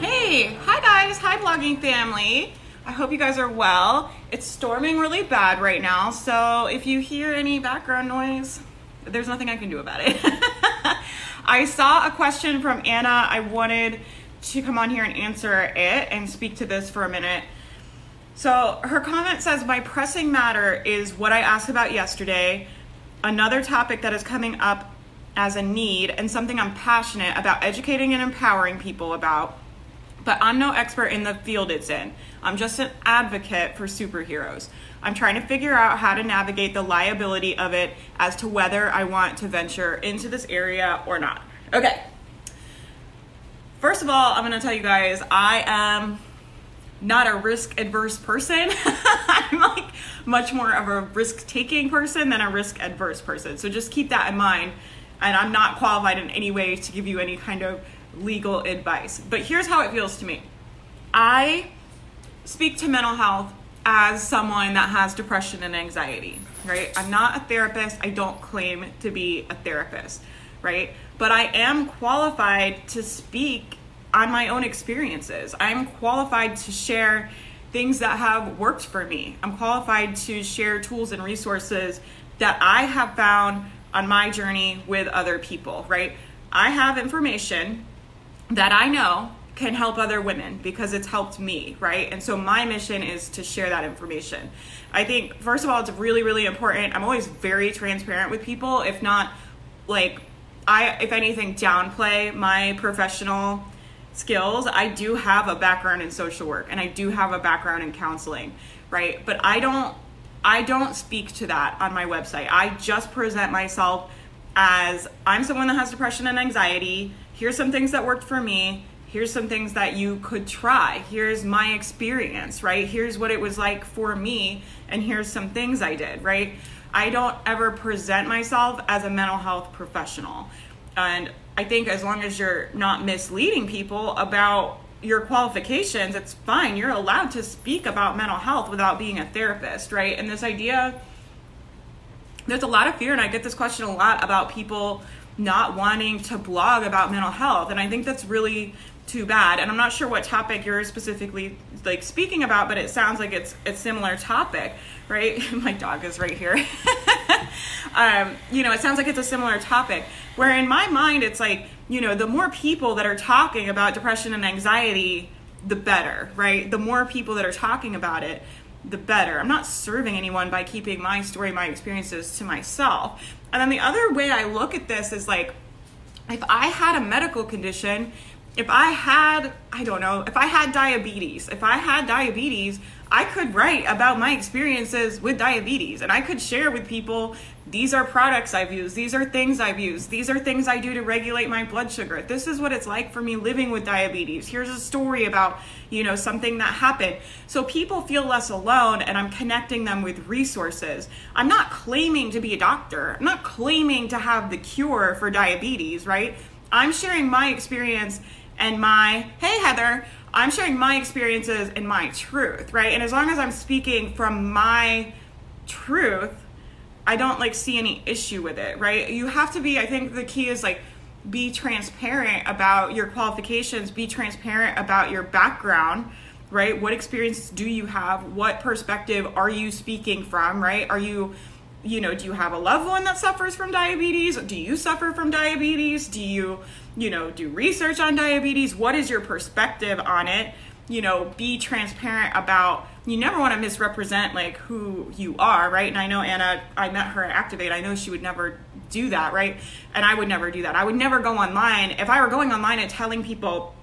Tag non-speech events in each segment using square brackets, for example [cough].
Hey, hi guys, hi blogging family. I hope you guys are well. It's storming really bad right now, so if you hear any background noise, there's nothing I can do about it. [laughs] I saw a question from Anna. I wanted to come on here and answer it and speak to this for a minute. So her comment says, My pressing matter is what I asked about yesterday, another topic that is coming up as a need, and something I'm passionate about educating and empowering people about but I'm no expert in the field it's in. I'm just an advocate for superheroes. I'm trying to figure out how to navigate the liability of it as to whether I want to venture into this area or not. Okay. First of all, I'm going to tell you guys I am not a risk adverse person. [laughs] I'm like much more of a risk taking person than a risk adverse person. So just keep that in mind. And I'm not qualified in any way to give you any kind of legal advice. But here's how it feels to me I speak to mental health as someone that has depression and anxiety, right? I'm not a therapist. I don't claim to be a therapist, right? But I am qualified to speak on my own experiences. I'm qualified to share things that have worked for me. I'm qualified to share tools and resources that I have found on my journey with other people, right? I have information that I know can help other women because it's helped me, right? And so my mission is to share that information. I think, first of all, it's really, really important. I'm always very transparent with people, if not like, I, if anything, downplay my professional skills. I do have a background in social work and I do have a background in counseling, right? But I don't I don't speak to that on my website. I just present myself as I'm someone that has depression and anxiety. Here's some things that worked for me. Here's some things that you could try. Here's my experience right? Here's what it was like for me and here's some things i did right? I don't ever present myself as a mental health professional. And i think as long as you're not misleading people about your qualifications it's fine. You're allowed to speak about mental health without being a therapist right? And this idea there's a lot of fear and i get this question a lot about people not wanting to blog about mental health. And I think that's really too bad. And I'm not sure what topic you're specifically like speaking about, but it sounds like it's a similar topic, right? [laughs] My dog is right here. [laughs] um, you know, it sounds like it's a similar topic. Where in my mind, it's like, you know, the more people that are talking about depression and anxiety, the better, right? The more people that are talking about it, the better. I'm not serving anyone by keeping my story, my experiences to myself. And then the other way I look at this is like, if I had a medical condition, if I had, I don't know, if I had diabetes, if I had diabetes, I could write about my experiences with diabetes and I could share with people these are products I've used, these are things I've used, these are things I do to regulate my blood sugar. This is what it's like for me living with diabetes. Here's a story about, you know, something that happened. So people feel less alone and I'm connecting them with resources. I'm not claiming to be a doctor. I'm not claiming to have the cure for diabetes, right? I'm sharing my experience and my, hey Heather, I'm sharing my experiences and my truth, right? And as long as I'm speaking from my truth, I don't like see any issue with it, right? You have to be, I think the key is like be transparent about your qualifications, be transparent about your background, right? What experiences do you have? What perspective are you speaking from, right? Are you you know, do you have a loved one that suffers from diabetes? Do you suffer from diabetes? Do you, you know, do research on diabetes? What is your perspective on it? You know, be transparent about you never want to misrepresent like who you are, right? And I know Anna, I met her at Activate. I know she would never do that, right? And I would never do that. I would never go online if I were going online and telling people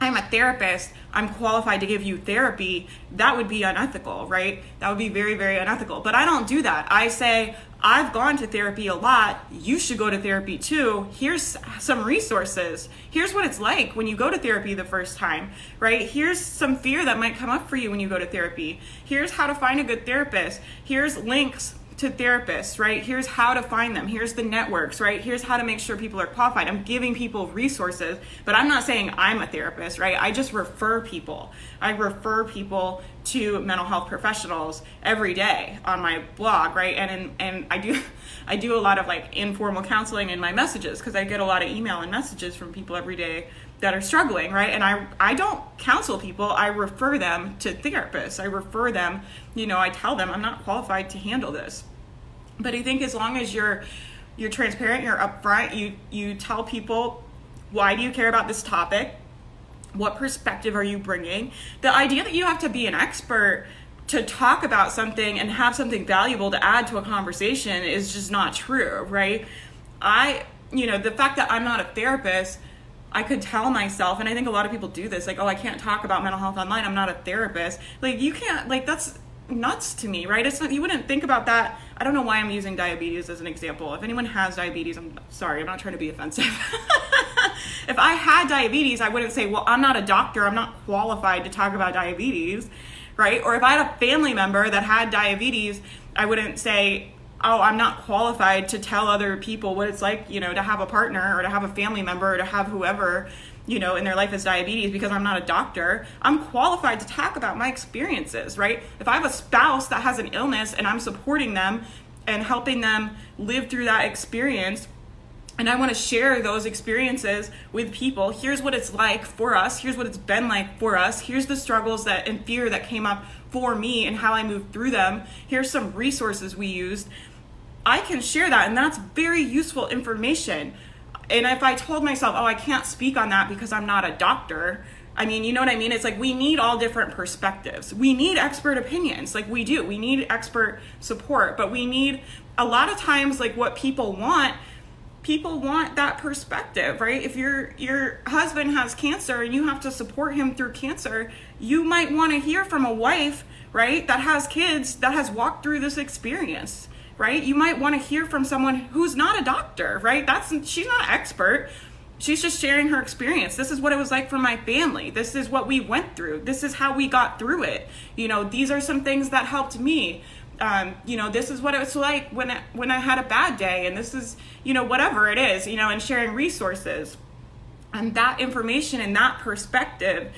I'm a therapist, I'm qualified to give you therapy, that would be unethical, right? That would be very, very unethical. But I don't do that. I say, I've gone to therapy a lot. You should go to therapy too. Here's some resources. Here's what it's like when you go to therapy the first time, right? Here's some fear that might come up for you when you go to therapy. Here's how to find a good therapist. Here's links to therapists, right? Here's how to find them. Here's the networks, right? Here's how to make sure people are qualified. I'm giving people resources, but I'm not saying I'm a therapist, right? I just refer people. I refer people to mental health professionals every day on my blog, right? And in, and I do [laughs] I do a lot of like informal counseling in my messages because I get a lot of email and messages from people every day that are struggling, right? And I I don't counsel people. I refer them to therapists. I refer them, you know, I tell them I'm not qualified to handle this. But I think as long as you're you're transparent, you're upfront, you you tell people why do you care about this topic? What perspective are you bringing? The idea that you have to be an expert to talk about something and have something valuable to add to a conversation is just not true, right? I, you know, the fact that I'm not a therapist I could tell myself, and I think a lot of people do this, like, oh, I can't talk about mental health online. I'm not a therapist. Like, you can't, like, that's nuts to me, right? It's not, you wouldn't think about that. I don't know why I'm using diabetes as an example. If anyone has diabetes, I'm sorry, I'm not trying to be offensive. [laughs] if I had diabetes, I wouldn't say, well, I'm not a doctor. I'm not qualified to talk about diabetes, right? Or if I had a family member that had diabetes, I wouldn't say, oh, I'm not qualified to tell other people what it's like, you know, to have a partner or to have a family member or to have whoever, you know, in their life as diabetes because I'm not a doctor. I'm qualified to talk about my experiences, right? If I have a spouse that has an illness and I'm supporting them and helping them live through that experience, and I want to share those experiences with people. Here's what it's like for us. Here's what it's been like for us. Here's the struggles that and fear that came up for me and how I moved through them. Here's some resources we used. I can share that, and that's very useful information. And if I told myself, oh, I can't speak on that because I'm not a doctor, I mean, you know what I mean? It's like we need all different perspectives. We need expert opinions, like we do. We need expert support, but we need a lot of times, like what people want people want that perspective right? If your your husband has cancer and you have to support him through cancer you might want to hear from a wife right that has kids that has walked through this experience right? You might want to hear from someone who's not a doctor right? That's she's not an expert. She's just sharing her experience. This is what it was like for my family. This is what we went through. This is how we got through it. You know these are some things that helped me um, you know, this is what it was like when I, when I had a bad day, and this is, you know, whatever it is, you know, and sharing resources, and that information and that perspective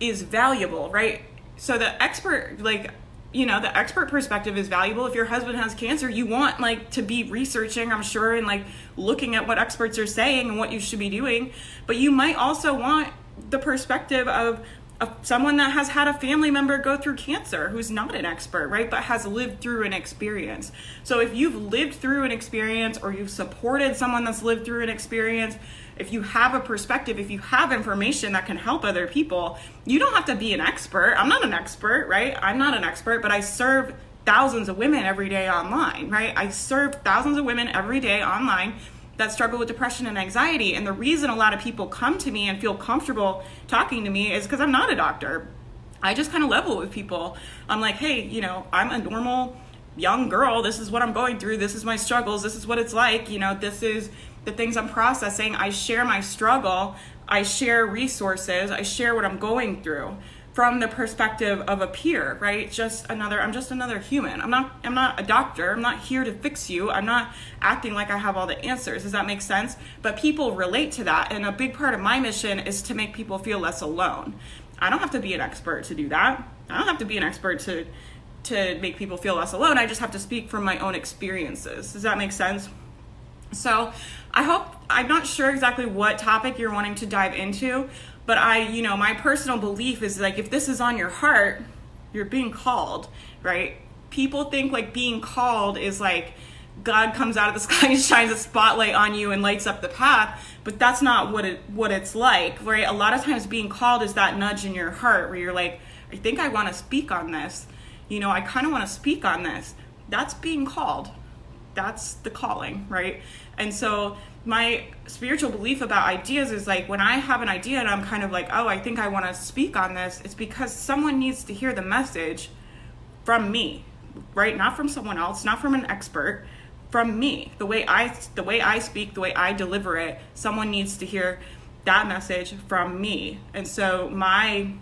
is valuable, right? So the expert, like, you know, the expert perspective is valuable. If your husband has cancer, you want like to be researching, I'm sure, and like looking at what experts are saying and what you should be doing. But you might also want the perspective of a, someone that has had a family member go through cancer who's not an expert, right, but has lived through an experience. So if you've lived through an experience or you've supported someone that's lived through an experience, if you have a perspective, if you have information that can help other people, you don't have to be an expert. I'm not an expert, right? I'm not an expert, but I serve thousands of women every day online, right? I serve thousands of women every day online that struggle with depression and anxiety. And the reason a lot of people come to me and feel comfortable talking to me is because I'm not a doctor. I just kind of level with people. I'm like, hey, you know, I'm a normal young girl. This is what I'm going through. This is my struggles. This is what it's like. You know, this is the things I'm processing. I share my struggle. I share resources. I share what I'm going through from the perspective of a peer, right? Just another I'm just another human. I'm not I'm not a doctor. I'm not here to fix you. I'm not acting like I have all the answers. Does that make sense? But people relate to that and a big part of my mission is to make people feel less alone. I don't have to be an expert to do that. I don't have to be an expert to to make people feel less alone. I just have to speak from my own experiences. Does that make sense? So, I hope I'm not sure exactly what topic you're wanting to dive into, but I, you know, my personal belief is like if this is on your heart, you're being called, right? People think like being called is like God comes out of the [laughs] sky and shines a spotlight on you and lights up the path, but that's not what it what it's like, right? A lot of times being called is that nudge in your heart where you're like, I think I want to speak on this. You know, I kind of want to speak on this. That's being called. That's the calling, right? And so my spiritual belief about ideas is like when I have an idea and I'm kind of like, oh, I think I want to speak on this, it's because someone needs to hear the message from me, right? Not from someone else, not from an expert, from me. The way I the way I speak, the way I deliver it, someone needs to hear that message from me. And so my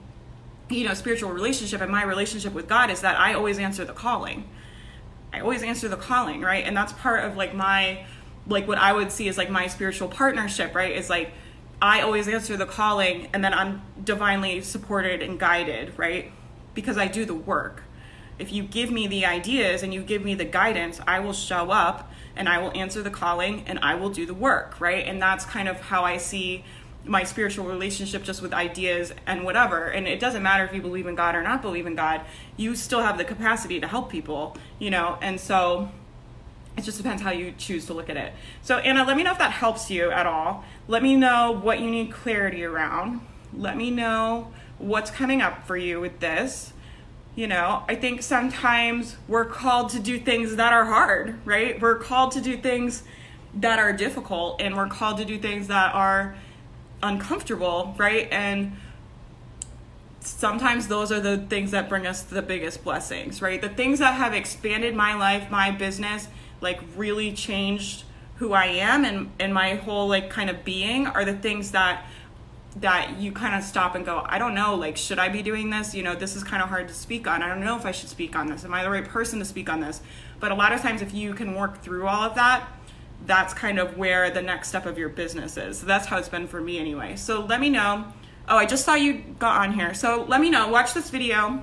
you know, spiritual relationship and my relationship with God is that I always answer the calling. I always answer the calling, right? And that's part of like my like what I would see as like my spiritual partnership, right? Is like I always answer the calling and then I'm divinely supported and guided, right? Because I do the work. If you give me the ideas and you give me the guidance, I will show up and I will answer the calling and I will do the work, right? And that's kind of how I see my spiritual relationship just with ideas and whatever. And it doesn't matter if you believe in God or not believe in God, you still have the capacity to help people, you know? And so it just depends how you choose to look at it. So, Anna, let me know if that helps you at all. Let me know what you need clarity around. Let me know what's coming up for you with this. You know, I think sometimes we're called to do things that are hard, right? We're called to do things that are difficult and we're called to do things that are uncomfortable, right? And sometimes those are the things that bring us the biggest blessings, right? The things that have expanded my life, my business, like really changed who I am and and my whole like kind of being are the things that that you kind of stop and go, I don't know, like, should I be doing this? You know, this is kind of hard to speak on. I don't know if I should speak on this. Am I the right person to speak on this? But a lot of times, if you can work through all of that, that's kind of where the next step of your business is. So that's how it's been for me anyway. So let me know. Oh, I just saw you got on here. So let me know. Watch this video.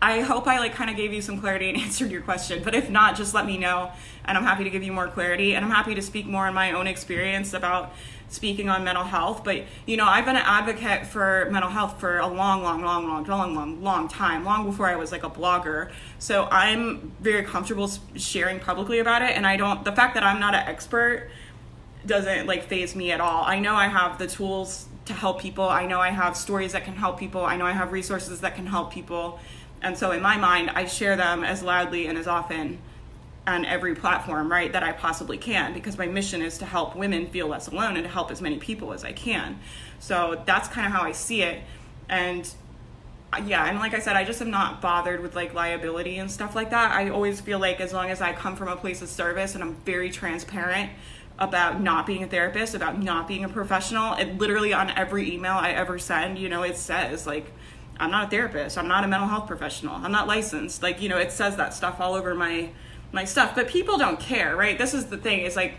I hope I like kind of gave you some clarity and [laughs] answered your question. But if not, just let me know and I'm happy to give you more clarity and I'm happy to speak more on my own experience about speaking on mental health. But you know, I've been an advocate for mental health for a long, long, long, long, long, long, long time, long before I was like a blogger. So I'm very comfortable sharing publicly about it. And I don't, the fact that I'm not an expert doesn't like faze me at all. I know I have the tools to help people. I know I have stories that can help people. I know I have resources that can help people. And so in my mind, I share them as loudly and as often on every platform, right, that I possibly can because my mission is to help women feel less alone and to help as many people as I can. So that's kind of how I see it. And uh, yeah, and like I said, I just am not bothered with like liability and stuff like that. I always feel like as long as I come from a place of service and I'm very transparent about not being a therapist, about not being a professional, it literally on every email I ever send, you know, it says like I'm not a therapist, I'm not a mental health professional, I'm not licensed. Like, you know, it says that stuff all over my my stuff but people don't care right? This is the thing is like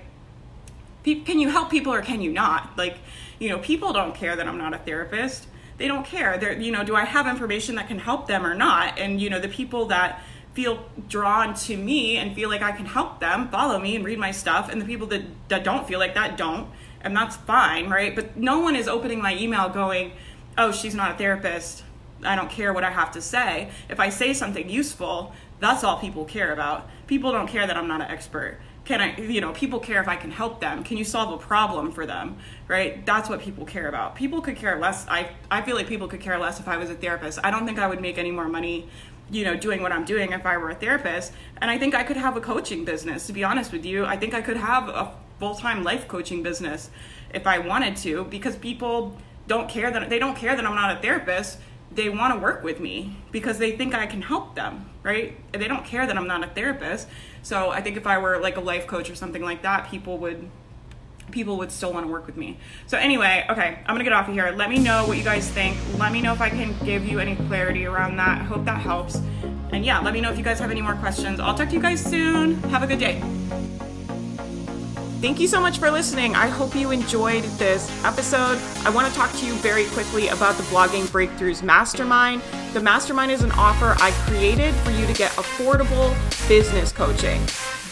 can you help people or can you not? Like you know people don't care that i'm not a therapist. They don't care. They're you know do i have information that can help them or not? And you know the people that feel drawn to me and feel like i can help them follow me and read my stuff. And the people that, that don't feel like that don't. And that's fine right? But no one is opening my email going oh she's not a therapist i don't care what i have to say if i say something useful that's all people care about. People don't care that I'm not an expert. Can I, you know, people care if I can help them. Can you solve a problem for them? Right? That's what people care about. People could care less. I, I feel like people could care less if I was a therapist. I don't think I would make any more money, you know, doing what I'm doing if I were a therapist. And I think I could have a coaching business, to be honest with you. I think I could have a full time life coaching business if I wanted to because people don't care that they don't care that I'm not a therapist they want to work with me because they think I can help them, right? They don't care that I'm not a therapist. So I think if I were like a life coach or something like that, people would people would still want to work with me. So anyway, okay, I'm gonna get off of here. Let me know what you guys think. Let me know if I can give you any clarity around that. I hope that helps. And yeah, let me know if you guys have any more questions. I'll talk to you guys soon. Have a good day. Thank you so much for listening. I hope you enjoyed this episode. I want to talk to you very quickly about the Blogging Breakthroughs Mastermind. The Mastermind is an offer I created for you to get affordable business coaching.